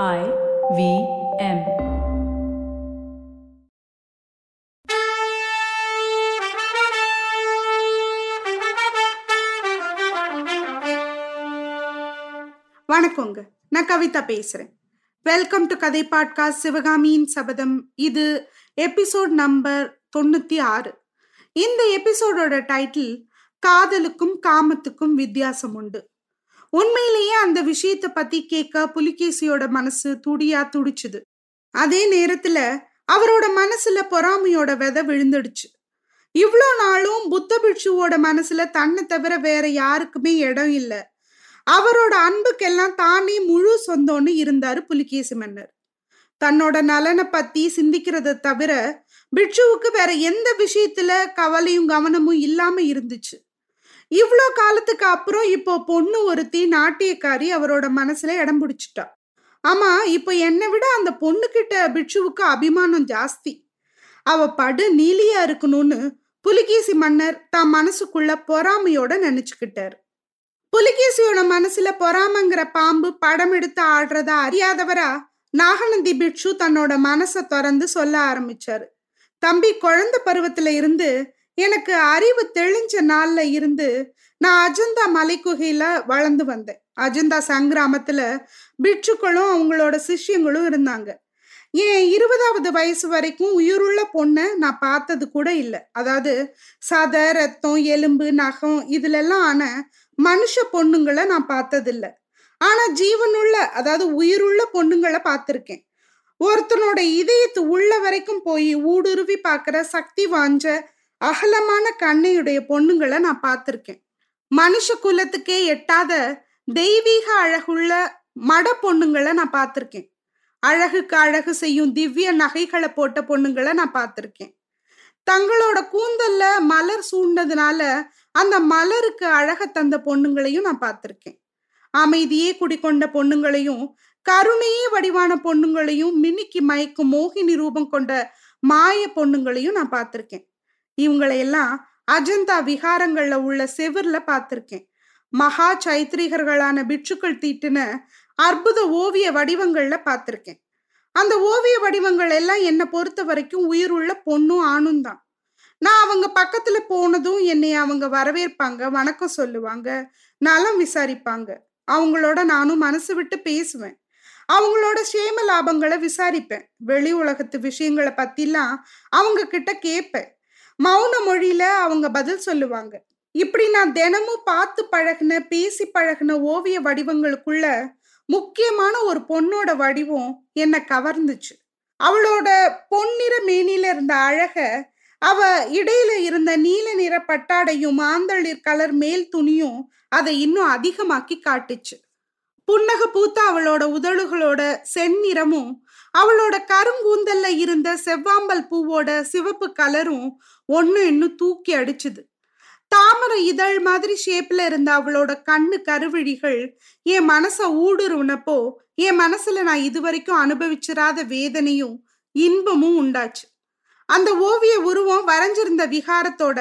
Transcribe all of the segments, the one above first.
I V M. வணக்கங்க. நான் கவிதா பேசுறேன். வெல்கம் டு கதை பாட்காஸ்ட் சிவகாமியின் சபதம் இது எபிசோட் நம்பர் தொண்ணூத்தி ஆறு. இந்த எபிசோடோட டைட்டில் காதலுக்கும் காமத்துக்கும் வித்தியாசம் உண்டு. உண்மையிலேயே அந்த விஷயத்தை பத்தி கேட்க புலிகேசியோட மனசு துடியா துடிச்சுது. அதே நேரத்துல அவரோட மனசுல பொறாமையோட விதை விழுந்துடுச்சு. இவ்வளோ நாளும் புத்த பிட்சுவோட மனசுல தன்னை தவிர வேற யாருக்குமே இடம் இல்லை. அவரோட அன்புக்கெல்லாம் தானே முழு சொந்தம்னு இருந்தாரு புலிகேசி மன்னர். தன்னோட நலனை பத்தி சிந்திக்கிறத தவிர பிட்சுவுக்கு வேற எந்த விஷயத்துல கவலையும் கவனமும் இல்லாம இருந்துச்சு. இவ்வளோ காலத்துக்கு அப்புறம் இப்போ பொண்ணு ஒருத்தி நாட்டியக்காரி அவரோட மனசுல இடம் பிடிச்சிட்டா. ஆமா இப்போ என்னை விட அந்த பொண்ணு கிட்ட பிட்சுவுக்கு அபிமானம் ஜாஸ்தி. அவ படு நீலியா இருக்கணும்னு புலிகேசி மன்னர் தான் மனசுக்குள்ள பொறாமையோட நினைச்சுக்கிட்டாரு. புலிகேசியோட மனசுல பொறாமங்கிற பாம்பு படம் எடுத்து ஆடுறதா அறியாதவரா நாகநந்தி பிட்சு தன்னோட மனசை திறந்து சொல்ல ஆரம்பிச்சாரு. தம்பி குழந்தை பருவத்துல இருந்து எனக்கு அறிவு தெளிஞ்ச நாள்ல இருந்து நான் அஜந்தா மலைக்குகையில வளர்ந்து வந்தேன். அஜந்தா சங்கிராமத்துல பிட்சுக்களும் அவங்களோட சிஷ்யங்களும் இருந்தாங்க. ஏன் இருபதாவது வயசு வரைக்கும் உயிருள்ள பொண்ணை நான் பார்த்தது கூட இல்லை. அதாவது சத ரத்தம் எலும்பு நகம் இதுலெல்லாம் ஆன மனுஷ பொண்ணுங்களை நான் பார்த்ததில்ல. ஆனா ஜீவனுள்ள அதாவது உயிருள்ள பொண்ணுங்களை பார்த்துருக்கேன். ஒருத்தனோட இதயத்து உள்ள வரைக்கும் போய் ஊடுருவி பார்க்குற சக்தி வாஞ்ச அகலமான கண்ணையுடைய பொண்ணுங்களை நான் பார்த்துருக்கேன். மனுஷ குலத்துக்கே எட்டாத தெய்வீக அழகுள்ள மட பொண்ணுங்களை நான் பார்த்துருக்கேன். அழகுக்கு அழகு செய்யும் திவ்ய நகைகளை போட்ட பொண்ணுங்களை நான் பார்த்துருக்கேன். தங்களோட கூந்தல்ல மலர் சூழ்ந்ததுனால அந்த மலருக்கு அழக தந்த பொண்ணுங்களையும் நான் பார்த்துருக்கேன். அமைதியே குடிக்கொண்ட பொண்ணுங்களையும் கருணையே வடிவான பொண்ணுங்களையும் மினுக்கி மயக்கும் மோகினி ரூபம் கொண்ட மாய பொண்ணுங்களையும் நான் பார்த்துருக்கேன். இவங்களையெல்லாம் அஜந்தா விகாரங்கள்ல உள்ள செவிர்ல பார்த்துருக்கேன். மகா சைத்ரிகர்களான பிட்சுக்கள் தீட்டுன அற்புத ஓவிய வடிவங்கள்ல பார்த்துருக்கேன். அந்த ஓவிய வடிவங்கள் எல்லாம் என்னை பொறுத்த வரைக்கும் உயிருள்ள பொண்ணும் ஆணும் தான். நான் அவங்க பக்கத்துல போனதும் என்னை அவங்க வரவேற்பாங்க வணக்கம் சொல்லுவாங்க நலம் விசாரிப்பாங்க. அவங்களோட நானும் மனசு விட்டு பேசுவேன். அவங்களோட சேம லாபங்களை விசாரிப்பேன். வெளி உலகத்து விஷயங்களை பத்திலாம் அவங்க கிட்ட கேட்பேன். மௌன மொழியில அவங்க பதில் சொல்லுவாங்க. இப்படி நான் தினமும் பார்த்து பழகின பேசி பழகின ஓவிய வடிவங்களுக்குள்ள முக்கியமான ஒரு பொண்ணோட வடிவம் என்னை கவர்ந்துச்சு. அவளோட பொன்னிற மேனில இருந்த அழக அவ இடையில இருந்த நீல நிற பட்டாடையும் மாந்தளிர் கலர் மேல் துணியும் அதை இன்னும் அதிகமாக்கி காட்டுச்சு. புன்னக பூத்த அவளோட உதடுகளோட செந்நிறமும் அவளோட கருங்கூந்தல்ல இருந்த செவ்வாம்பல் பூவோட சிவப்பு கலரும் ஒன்னு இன்னும் தூக்கி அடிச்சுது. தாமரை இதழ் மாதிரி ஷேப்ல இருந்த அவளோட கண்ணு கருவிழிகள் என் மனச ஊடுருவினப்போ என் மனசுல நான் இதுவரைக்கும் அனுபவிச்சிராத வேதனையும் இன்பமும் உண்டாச்சு. அந்த ஓவிய உருவம் வரைஞ்சிருந்த விகாரத்தோட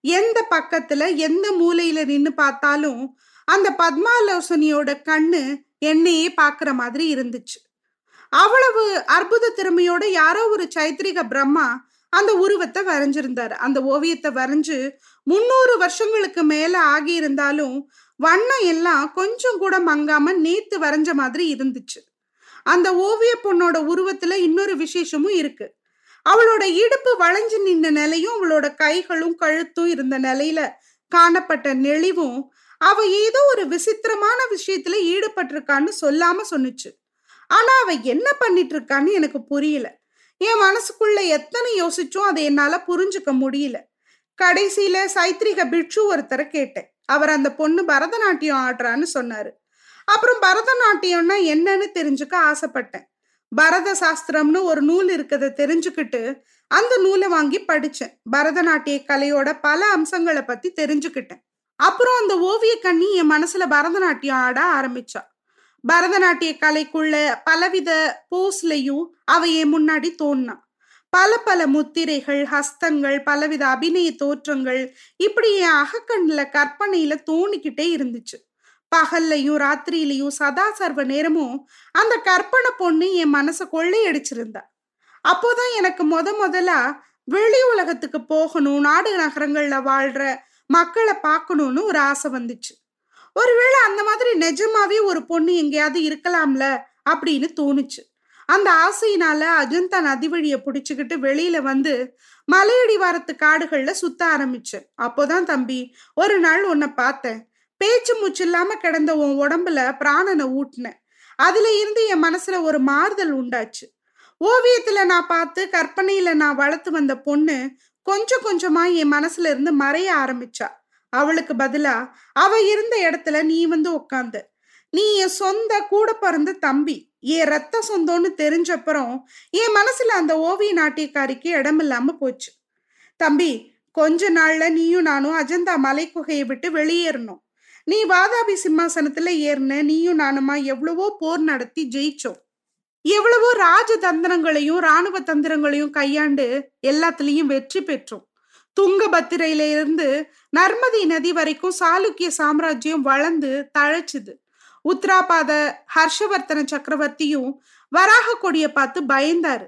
எந்த பக்கத்துல எந்த மூலையில நின்னு பார்த்தாலும் அந்த பத்மாலோசனியோட கண்ணு என்னையே பாக்குற மாதிரி இருந்துச்சு. அவ்வளவு அற்புத திறமையோட யாரோ ஒரு சைத்ரிக பிரம்மா அந்த உருவத்தை வரைஞ்சிருந்தாரு. அந்த ஓவியத்தை வரைஞ்சு முன்னூறு வருஷங்களுக்கு மேல ஆகி இருந்தாலும் வண்ணம் எல்லாம் கொஞ்சம் கூட மங்காம நேத்து வரைஞ்ச மாதிரி இருந்துச்சு. அந்த ஓவிய பொண்ணோட உருவத்துல இன்னொரு விசேஷமும் இருக்கு. அவளோட இடுப்பு வளைஞ்சு நின்ற நிலையும் அவளோட கைகளும் கழுத்தும் இருந்த நிலையில காணப்பட்ட நெளிவும் அவ ஏதோ ஒரு விசித்திரமான விஷயத்துல ஈடுபட்டிருக்கான்னு சொல்லாம சொன்னுச்சு. ஆனா அவ என்ன பண்ணிட்டு இருக்கான்னு எனக்கு புரியல. என் மனசுக்குள்ள எத்தனை யோசிச்சும் அதை என்னால புரிஞ்சுக்க முடியல. கடைசியில சைத்ரிக பிட்சு ஒருத்தரை கேட்டேன். அவர் அந்த பொண்ணு பரதநாட்டியம் ஆடுறான்னு சொன்னாரு. அப்புறம் பரதநாட்டியம்னா என்னன்னு தெரிஞ்சுக்க ஆசைப்பட்டேன். பரத சாஸ்திரம்னு ஒரு நூல் இருக்கிறத தெரிஞ்சுக்கிட்டு அந்த நூலை வாங்கி படிச்சேன். பரதநாட்டிய கலையோட பல அம்சங்களை பத்தி தெரிஞ்சுக்கிட்டேன். அப்புறம் அந்த ஓவிய கண்ணி என் மனசுல பரதநாட்டியம் ஆட ஆரம்பிச்சா. பரதநாட்டிய கலைக்குள்ள பலவித போஸ்லையும் அவ என் முன்னாடி தோன்னா பல பல முத்திரைகள் ஹஸ்தங்கள் பலவித அபிநய தோற்றங்கள் இப்படி என் அகக்கண்ணில் கற்பனையில தோணிக்கிட்டே இருந்துச்சு. பகல்லையும் ராத்திரியிலையும் சதா சர்வ நேரமும் அந்த கற்பனை பொண்ணு என் மனசை கொள்ளையடிச்சிருந்தா. அப்போதான் எனக்கு முத முதலா வெளி உலகத்துக்கு போகணும் நாடு நகரங்கள்ல வாழ்ற மக்களை பார்க்கணும்னு ஒரு ஆசை வந்துச்சு. ஒருவேளை அந்த மாதிரி நிஜமாவே ஒரு பொண்ணு எங்கேயாவது இருக்கலாம்ல அப்படின்னு தோணுச்சு. அந்த ஆசையினால அஜந்தா நதி வழியை பிடிச்சுக்கிட்டு வெளியில வந்து மலையடிவாரத்து காடுகள்ல சுத்த ஆரம்பிச்சேன் அப்போதான் தம்பி ஒரு நாள் உன்னை பார்த்தேன். பேச்சு மூச்சு இல்லாம கிடந்த உன் உடம்புல பிராணனை ஊட்டினேன். அதுல இருந்து என் மனசுல ஒரு மாறுதல் உண்டாச்சு. ஓவியத்துல நான் பார்த்து கற்பனையில நான் வளர்த்து வந்த பொண்ணு கொஞ்சம் கொஞ்சமா என் மனசுல இருந்து மறைய ஆரம்பிச்சா. அவளுக்கு பதிலா அவ இருந்த இடத்துல நீ வந்து உட்காந்து நீ என் சொந்த கூட பிறந்த தம்பி என் ரத்த சொந்தம்னு தெரிஞ்சப்புறம் என் மனசுல அந்த ஓவிய நாட்டியக்காரிக்கு இடம் இல்லாம போச்சு. தம்பி கொஞ்ச நாள்ல நீயும் நானும் அஜந்தா மலை குகையை விட்டு வெளியேறணும். நீ வாதாபி சிம்மாசனத்துல ஏறின நீயும் நானுமா எவ்வளவோ போர் நடத்தி ஜெயிச்சோம். எவ்வளவோ ராஜ தந்திரங்களையும் ராணுவ தந்திரங்களையும் கையாண்டு எல்லாத்துலேயும் வெற்றி பெற்றோம். துங்கபத்திரையில இருந்து நர்மதி நதி வரைக்கும் சாளுக்கிய சாம்ராஜ்யம் வளர்ந்து தழைச்சுது. உத்ராபாத ஹர்ஷவர்த்தன சக்கரவர்த்தியும் வராக கொடிய பார்த்து பயந்தாரு.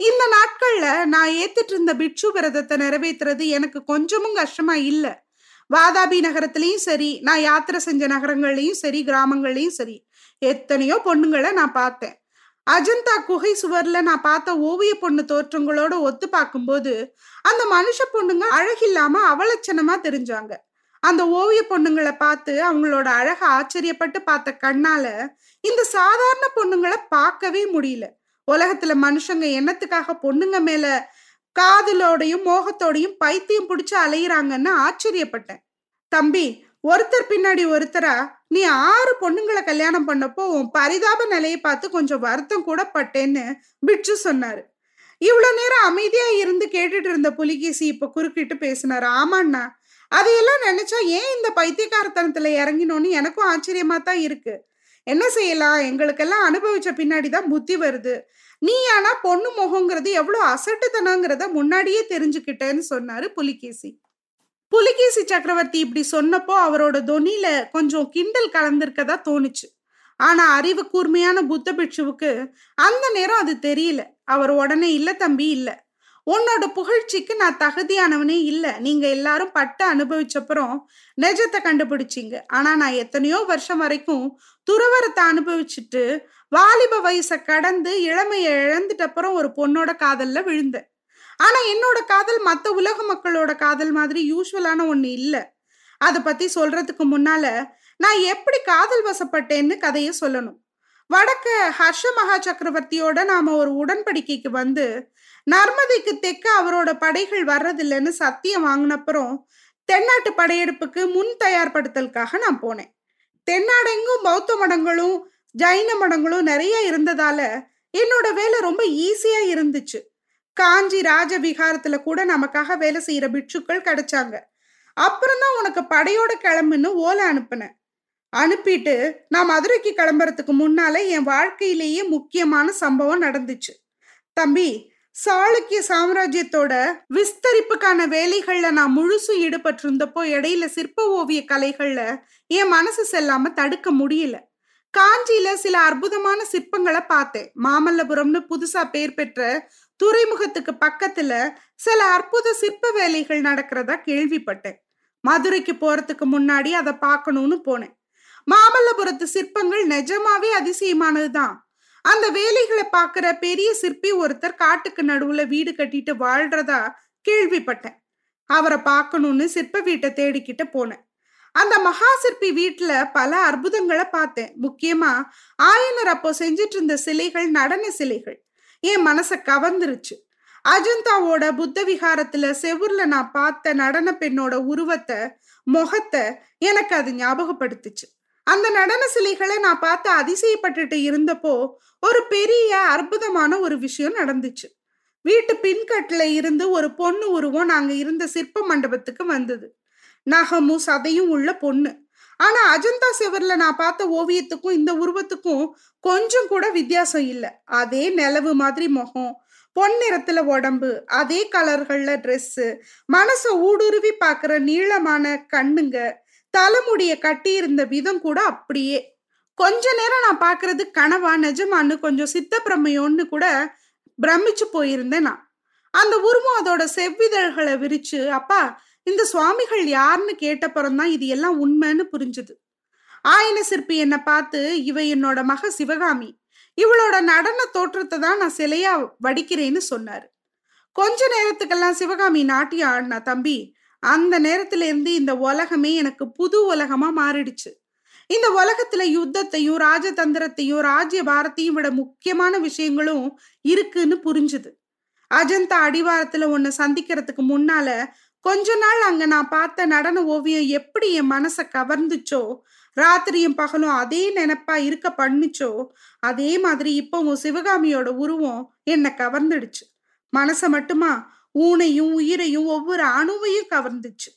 இந்த நாட்கள்ல நான் ஏத்துட்டு இருந்த பிட்சு விரதத்தை நிறைவேற்றுறது எனக்கு கொஞ்சமும் கஷ்டமா இல்ல. வாதாபி நகரத்திலயும் சரி நான் யாத்திரை செஞ்ச நகரங்கள்லயும் சரி கிராமங்கள்லயும் சரி எத்தனையோ பொண்ணுங்களை நான் பார்த்தேன். அஜந்தா குகை சுவர்ல நான் பார்த்த ஓவிய பொண்ணு தோற்றங்களோட ஒத்து பார்க்கும்போது அந்த மனுஷ பொண்ணுங்க அழகில்லாம அவலட்சணமா தெரிஞ்சாங்க. அந்த ஓவிய பொண்ணுங்களை பார்த்து அவங்களோட அழக ஆச்சரியப்பட்டு பார்த்த கண்ணால இந்த சாதாரண பொண்ணுங்களை பார்க்கவே முடியல. உலகத்துல மனுஷங்க என்னத்துக்காக பொண்ணுங்க மேல காதலோடையும் மோகத்தோடையும் பைத்தியம் பிடிச்சு அலையிறாங்கன்னு ஆச்சரியப்பட்டேன். தம்பி ஒருத்தர் பின்னாடி ஒருத்தரா நீ ஆறு பொண்ணுங்களை கல்யாணம் பண்ணப்போ உன் பரிதாப நிலையை பார்த்து கொஞ்சம் வருத்தம் கூட பட்டேன்னு பிட்சு சொன்னாரு. இவ்வளவு நேரம் அமைதியா இருந்து கேட்டுட்டு இருந்த புலிகேசி இப்ப குறுக்கிட்டு பேசினாரு. ஆமாண்ணா அதையெல்லாம் நினைச்சா ஏன் இந்த பைத்தியக்காரத்தனத்துல இறங்கினோன்னு எனக்கும் ஆச்சரியமா தான் இருக்கு. என்ன செய்யலாம்? எங்களுக்கெல்லாம் அனுபவிச்ச பின்னாடிதான் புத்தி வருது. நீ ஆனா பொண்ணு முகங்கிறது எவ்வளவு அசட்டுத்தனங்கிறத முன்னாடியே தெரிஞ்சுக்கிட்டேன்னு சொன்னாரு புலிகேசி. புலிகேசி சக்கரவர்த்தி இப்படி சொன்னப்போ அவரோட தொனில கொஞ்சம் கிண்டல் கலந்திருக்கதா தோணுச்சு. ஆனா அறிவு கூர்மையான புத்த பிட்சுவுக்கு அந்த நேரம் அது தெரியல. அவர் உடனே இல்ல தம்பி இல்ல. உன்னோட புகழ்ச்சிக்கு நான் தகுதியானவனே இல்ல. நீங்க எல்லாரும் பட்டு அனுபவிச்சப்புறம் நெஜத்தை கண்டுபிடிச்சிங்க. ஆனா நான் எத்தனையோ வருஷம் வரைக்கும் துறவரத்தை அனுபவிச்சுட்டு வாலிப வயசை கடந்து இளமையை இழந்துட்டப்புறம் ஒரு பொண்ணோட காதல்ல விழுந்தேன். ஆனா என்னோட காதல் மத்த உலக மக்களோட காதல் மாதிரி யூஸ்வலான ஒண்ணு இல்ல. அதை பத்தி சொல்றதுக்கு முன்னால நான் எப்படி காதல் வசப்பட்டேன்னு கதைய சொல்லணும். வடக்க ஹர்ஷ மகா சக்கரவர்த்தியோட நாம ஒரு உடன்படிக்கைக்கு வந்து நர்மதைக்கு தெக்க அவரோட படைகள் வர்றதில்லைன்னு சத்தியம் வாங்கினப்புறம் தென்னாட்டு படையெடுப்புக்கு முன் தயார்படுத்தலுக்காக நான் போனேன். தென்னாடெங்கும் பௌத்த மடங்களும் ஜைன மடங்களும் நிறைய இருந்ததால என்னோட வேலை ரொம்ப ஈஸியா இருந்துச்சு. காஞ்சி ராஜ விகாரத்துல கூட நமக்காக வேலை செய்யற பிட்சுக்கள் கிடைச்சாங்க. அப்புறம் தான் உனக்கு படையோட கிளம்புன்னு ஓலை அனுப்புனேன். அனுப்பிட்டு நான் மதுரைக்கு கிளம்புறதுக்கு முன்னால என் வாழ்க்கையிலேயே முக்கியமான சம்பவம் நடந்துச்சு. தம்பி சாளுக்கிய சாம்ராஜ்யத்தோட விஸ்தரிப்புக்கான வேலைகள்ல நான் முழுசும் ஈடுபட்டிருந்தப்போ இடையில சிற்ப ஓவிய கலைகள்ல என் மனசு செல்லாம தடுக்க முடியல. காஞ்சியில சில அற்புதமான சிற்பங்களை பார்த்தேன். மாமல்லபுரம்னு புதுசா பேர் பெற்ற துறைமுகத்துக்கு பக்கத்துல சில அற்புத சிற்ப வேலைகள் நடக்கிறதா கேள்விப்பட்டேன். மதுரைக்கு போறதுக்கு முன்னாடி அதை பார்க்கணும்னு போனேன். மாமல்லபுரத்து சிற்பங்கள் நிஜமாவே அதிசயமானதுதான். அந்த வேலைகளை பார்க்கிற பெரிய சிற்பி ஒருத்தர் காட்டுக்கு நடுவுல வீடு கட்டிட்டு வாழ்றதா கேள்விப்பட்டேன். அவரை பார்க்கணும்னு சிற்ப வீட்டை தேடிக்கிட்டு போனேன். அந்த மகா சிற்பி வீட்டுல பல அற்புதங்களை பார்த்தேன். முக்கியமா ஆயனர் அப்போ செஞ்சிட்டு இருந்த சிலைகள் நடன சிலைகள். என் மனசை கவர்ந்துருச்சு. அஜந்தாவோட புத்த விகாரத்துல செவுர்ல நான் பார்த்த நடன பெண்ணோட உருவத்தை முகத்தை எனக்கு அது ஞாபகப்படுத்துச்சு. அந்த நடன சிலைகளை நான் பார்த்து அதிசயப்பட்டுட்டு இருந்தப்போ ஒரு பெரிய அற்புதமான ஒரு விஷயம் நடந்துச்சு. வீட்டு பின்கட்டுல இருந்து ஒரு பொண்ணு உருவம் நாங்க இருந்த சிற்ப மண்டபத்துக்கு வந்தது. நகமும் சதையும் உள்ள பொண்ணு. ஆனா அஜந்தா செவர்ல நான் பார்த்த ஓவியத்துக்கும் இந்த உருவத்துக்கும் கொஞ்சம் கூட வித்தியாசம் இல்லை. அதே நிலவு மாதிரி முகம் பொன்னிறத்துல உடம்பு அதே கலர்கள்ல ட்ரெஸ்ஸு மனசை ஊடுருவி பார்க்குற நீளமான கண்ணுங்க தலைமுடிய கட்டியிருந்த விதம் கூட அப்படியே. கொஞ்ச நேரம் நான் பாக்குறது கனவா நிஜமான்னு கொஞ்சம் சித்த பிரமையோன்னு கூட பிரமிச்சு போயிருந்தேன் நான். அந்த உருவம் அதோட செவ்விதழ்களை விரிச்சு அப்பா இந்த சுவாமிகள் யாருன்னு கேட்டப்புறம்தான் இது எல்லாம் உண்மைன்னு புரிஞ்சுது. ஆயன சிற்பி என்னை பார்த்து இவ என்னோட மக சிவகாமி. இவளோட நடன தோற்றத்தை தான் நான் சிலையா வடிக்கிறேன்னு சொன்னாரு. கொஞ்ச நேரத்துக்கெல்லாம் சிவகாமி நாட்டியம் ஆடினா தம்பி அந்த நேரத்துல இருந்து இந்த உலகமே எனக்கு புது உலகமா மாறிடுச்சு. இந்த உலகத்துல யுத்தத்தையும் ராஜதந்திரத்தையும் ராஜ்ய பாரத்தையும் விட முக்கியமான விஷயங்களும் இருக்குன்னு புரிஞ்சுது. அஜந்தா அடிவாரத்துல உன்னை சந்திக்கிறதுக்கு முன்னால கொஞ்ச நாள் அங்க நான் பார்த்த நடன ஓவியம் எப்படி என் மனசை கவர்ந்துச்சோ ராத்திரியும் பகலும் அதே நினைப்பா இருக்க பண்ணுச்சோ அதே மாதிரி இப்பவும் சிவகாமியோட உருவம் என்னை கவர்ந்துடுச்சு. மனசை மட்டுமா ஊனையும் உயிரையும் ஒவ்வொரு அணுவையும் கவர்ந்துச்சு.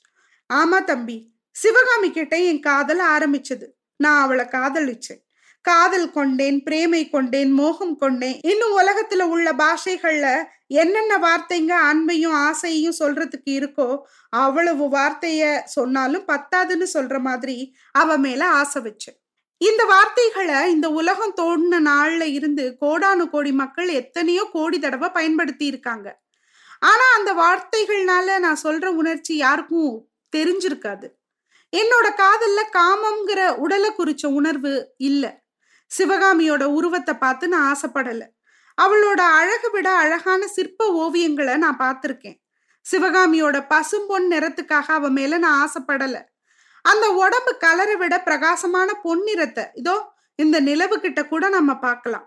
ஆமா தம்பி சிவகாமி கிட்ட என் காதல் ஆரம்பிச்சது. நான் அவளை காதலிச்சேன். காதல் கொண்டேன் பிரேமை கொண்டேன் மோகம் கொண்டேன். இன்னும் உலகத்துல உள்ள பாஷைகள்ல என்னென்ன வார்த்தைங்க அன்பையும் ஆசையும் சொல்றதுக்கு இருக்கோ அவ்வளவு வார்த்தைய சொன்னாலும் பத்தாதுன்னு சொல்ற மாதிரி அவ மேல ஆசை வச்சேன் இந்த வார்த்தைகளை இந்த உலகம் தோண்டின நாள்ல இருந்து கோடானு கோடி மக்கள் எத்தனையோ கோடி தடவை பயன்படுத்தி இருக்காங்க. ஆனா அந்த வார்த்தைகள்னால நான் சொல்ற உணர்ச்சி யாருக்கும் தெரிஞ்சிருக்காது. என்னோட காதல்ல காமம்ங்கிற உடலை குறிச்ச உணர்வு இல்லை. சிவகாமியோட உருவத்தை பார்த்து நான் ஆசைப்படலை. அவளோட அழகு விட அழகான சிற்ப ஓவியங்களை நான் பார்த்துருக்கேன். சிவகாமியோட பசும்பொன் நிறத்துக்காக அவ மேல நான் ஆசைப்படலை. அந்த உடம்பு கலரை விட பிரகாசமான பொன்னிறத்தை இதோ இந்த நிலவு கிட்ட கூட நம்ம பார்க்கலாம்.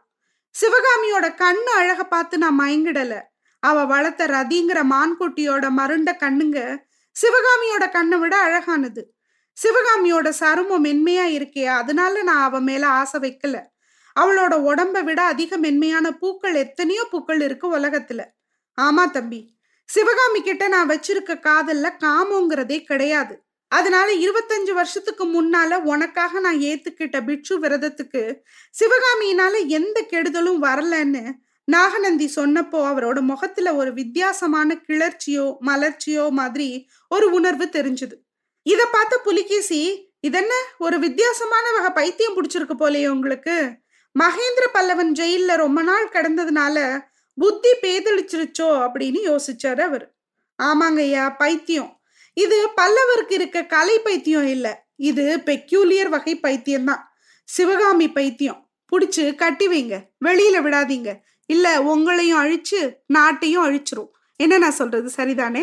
சிவகாமியோட கண்ணு அழக பார்த்து நான் மயங்கிடல. அவ வளர்த்த ரதிங்கிற மான்குட்டியோட மருண்ட கண்ணுங்க சிவகாமியோட கண்ணை விட அழகானது. சிவகாமியோட சருமம் மென்மையா இருக்கே அதனால நான் அவ மேல ஆசை வைக்கல. அவளோட உடம்ப விட அதிக மென்மையான பூக்கள் எத்தனையோ பூக்கள் இருக்கு உலகத்துல. ஆமா தம்பி சிவகாமி கிட்ட நான் வச்சிருக்க காதல்ல காமோங்கிறதே கிடையாது. அதனால இருபத்தஞ்சு வருஷத்துக்கு முன்னால உனக்காக நான் ஏத்துக்கிட்ட பிட்சு விரதத்துக்கு சிவகாமியினால எந்த கெடுதலும் வரலன்னு நாகநந்தி சொன்னப்போ அவரோட முகத்துல ஒரு வித்தியாசமான கிளர்ச்சியோ மலர்ச்சியோ மாதிரி ஒரு உணர்வு தெரிஞ்சுது. இத பார்த்த புலிகேசி இதென்ன? ஒரு வித்தியாசமான வகை பைத்தியம் பிடிச்சிருக்கு போலயே உங்களுக்கு. மகேந்திர பல்லவன் ஜெயில ரொம்ப நாள் கடந்ததுனால புத்தி பேதளிச்சிருச்சோ? அப்படின்னு யோசிச்சாரு அவர். ஆமாங்க ஐயா பைத்தியம். இது பல்லவருக்கு இருக்க கலை பைத்தியம் இல்ல. இது பெக்யூலியர் வகை பைத்தியம் தான். சிவகாமி பைத்தியம். புடிச்சு கட்டி வைங்க. வெளியில விடாதீங்க. இல்ல உங்களையும் அழிச்சு நாட்டையும் அழிச்சிரும். என்ன நான் சொல்றது? சரிதானே?